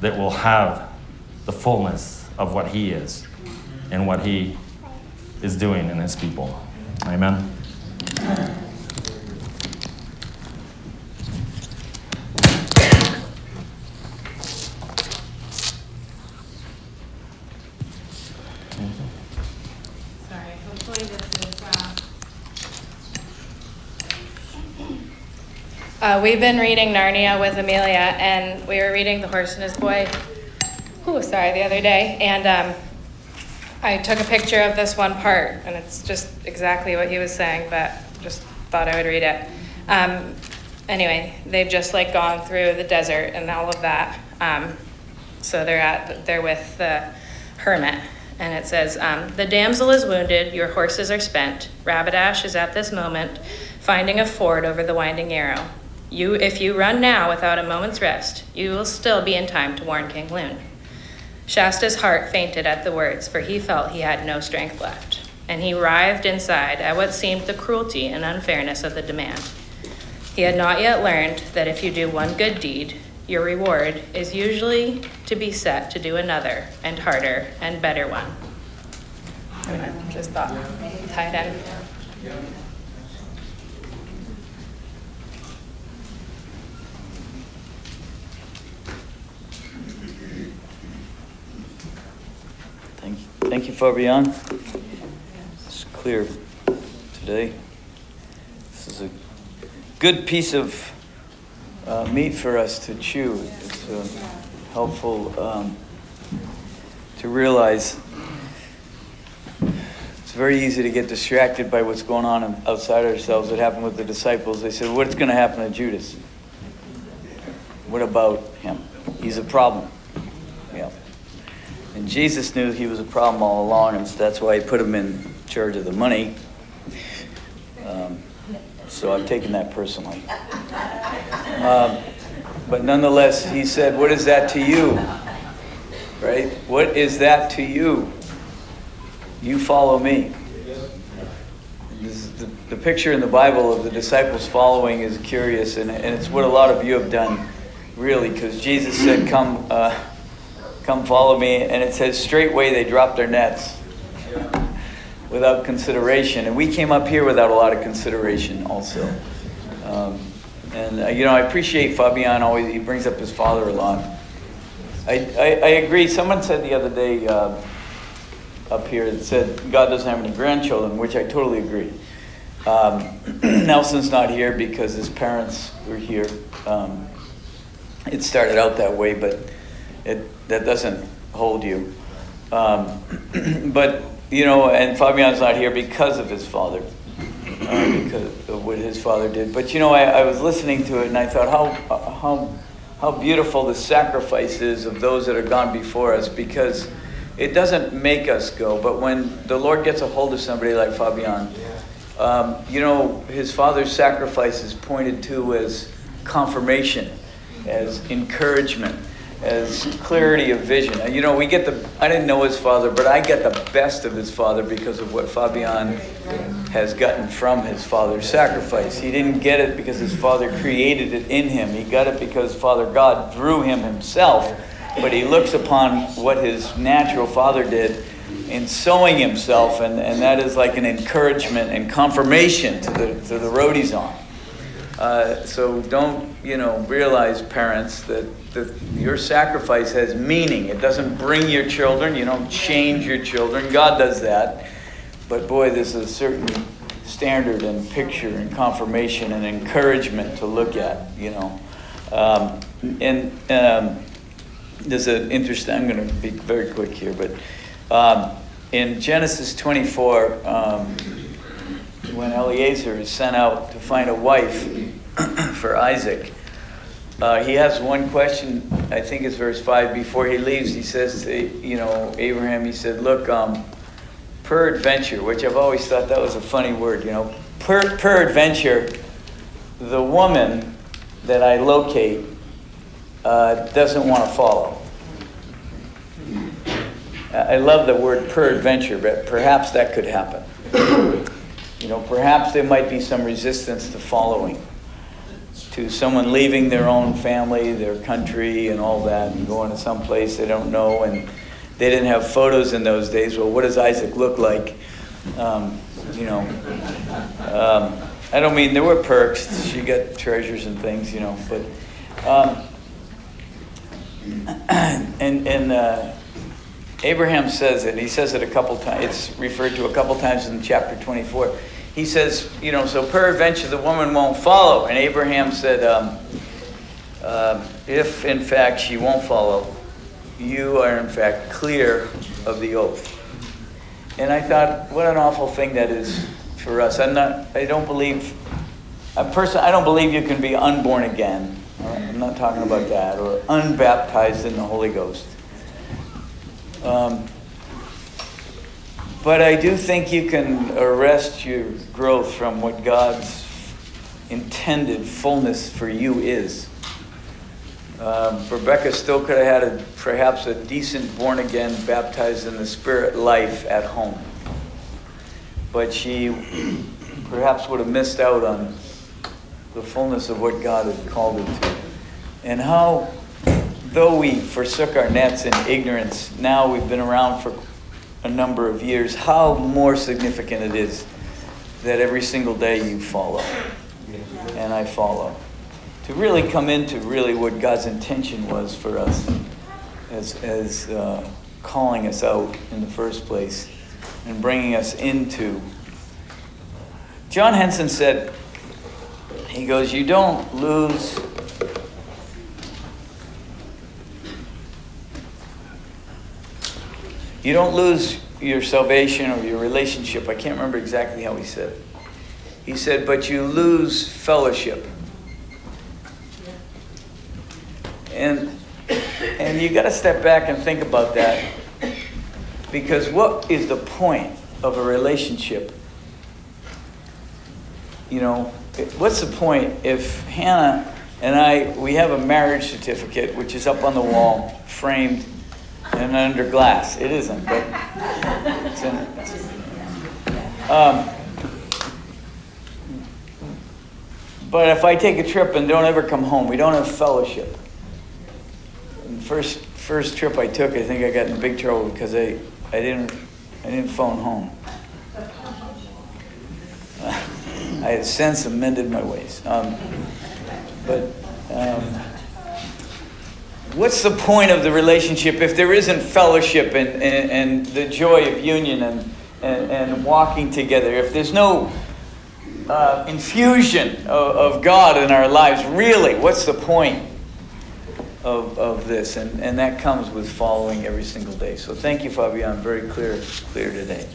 that will have the fullness of what He is and what He is doing in his people. Amen. Sorry, hopefully this is, uh. Uh, we've been reading Narnia with Amelia, and we were reading The Horse and His Boy, oh, sorry, the other day, and, um, I took a picture of this one part, and it's just exactly what he was saying, but just thought I would read it. Um, anyway, they've just like gone through the desert and all of that. Um, so they're at they're with the hermit, and it says, um, "The damsel is wounded. Your horses are spent. Rabadash is at this moment finding a ford over the winding arrow. You, if you run now without a moment's rest, you will still be in time to warn King Lune." Shasta's heart fainted at the words, for he felt he had no strength left, and he writhed inside at what seemed the cruelty and unfairness of the demand. He had not yet learned that if you do one good deed, your reward is usually to be set to do another and harder and better one. I just thought tied in. Thank you, Fabian. It's clear today. This is a good piece of uh, meat for us to chew. It's uh, helpful um, to realize it's very easy to get distracted by what's going on outside ourselves. It happened with the disciples. They said, What's going to happen to Judas? What about him? He's a problem. And Jesus knew he was a problem all along, and that's why he put him in charge of the money. Um, so I've taken that personally. Um, but nonetheless, he said, What is that to you? Right? What is that to you? You follow me. The, the, picture in the Bible of the disciples following is curious, and, and it's what a lot of you have done, really, because Jesus said, Come. Uh, come follow me. And it says, straightway they dropped their nets without consideration. And we came up here without a lot of consideration also. Um, and, uh, you know, I appreciate Fabian always, he brings up his father a lot. I, I, I agree. Someone said the other day uh, up here that said God doesn't have any grandchildren, which I totally agree. Um, [CLEARS THROAT] Nelson's not here because his parents were here. Um, it started out that way, but it, that doesn't hold you. Um, [CLEARS THROAT] but, you know, and Fabian's not here because of his father, uh, because of what his father did. But, you know, I, I was listening to it and I thought how, how, how beautiful the sacrifice is of those that have gone before us because it doesn't make us go. But when the Lord gets a hold of somebody like Fabian, um, you know, his father's sacrifice is pointed to as confirmation, as encouragement as clarity of vision. You know, we get the, I didn't know his father, but I get the best of his father because of what Fabian has gotten from his father's sacrifice. He didn't get it because his father created it in him, he got it because Father God drew him himself. But he looks upon what his natural father did in sowing himself, and, and that is like an encouragement and confirmation to the, to the road he's on. Uh, so don't, you know, realize, parents, that, that your sacrifice has meaning. It doesn't bring your children, you don't change your children. God does that. But boy, there's a certain standard and picture and confirmation and encouragement to look at, you know. Um, and um, there's an interesting, I'm going to be very quick here, but um, in Genesis 24, um, when Eliezer is sent out to find a wife [CLEARS THROAT] for Isaac, uh, he has one question, I think it's verse 5. Before he leaves, he says to, you know, Abraham, he said, Look, um, peradventure, which I've always thought that was a funny word, you know, per, peradventure, the woman that I locate uh, doesn't want to follow. I love the word peradventure, but perhaps that could happen. You know, perhaps there might be some resistance to following, to someone leaving their own family, their country, and all that, and going to some place they don't know. And they didn't have photos in those days. Well, what does Isaac look like? Um, you know, um, I don't mean there were perks. She got treasures and things, you know, but. Um, [CLEARS THROAT] and and uh, Abraham says it. And he says it a couple times. It's referred to a couple times in chapter 24. He says, you know, so peradventure the woman won't follow. And Abraham said, um, uh, if in fact she won't follow, you are in fact clear of the oath. And I thought, what an awful thing that is for us. I'm not. I don't believe. A person. I don't believe you can be unborn again. I'm not talking about that or unbaptized in the Holy Ghost. Um, but I do think you can arrest your growth from what God's intended fullness for you is. Um, Rebecca still could have had a, perhaps a decent born again, baptized in the Spirit life at home. But she perhaps would have missed out on the fullness of what God had called her to. And how, though we forsook our nets in ignorance, now we've been around for a number of years, how more significant it is that every single day you follow and I follow. To really come into really what God's intention was for us as, as uh, calling us out in the first place and bringing us into. John Henson said, he goes, You don't lose. You don't lose your salvation or your relationship. I can't remember exactly how he said it. He said, but you lose fellowship. And and you got to step back and think about that. Because what is the point of a relationship? You know, what's the point if Hannah and I we have a marriage certificate which is up on the wall, framed and under glass. It isn't, but it's in it. Um, but if I take a trip and don't ever come home, we don't have fellowship. And first first trip I took, I think I got in big trouble because I, I didn't I didn't phone home. [LAUGHS] I have since amended my ways. Um, but um, what's the point of the relationship if there isn't fellowship and, and, and the joy of union and, and, and walking together? If there's no uh, infusion of, of God in our lives, really, what's the point of, of this? And, and that comes with following every single day. So thank you, Fabian. Very clear, clear today.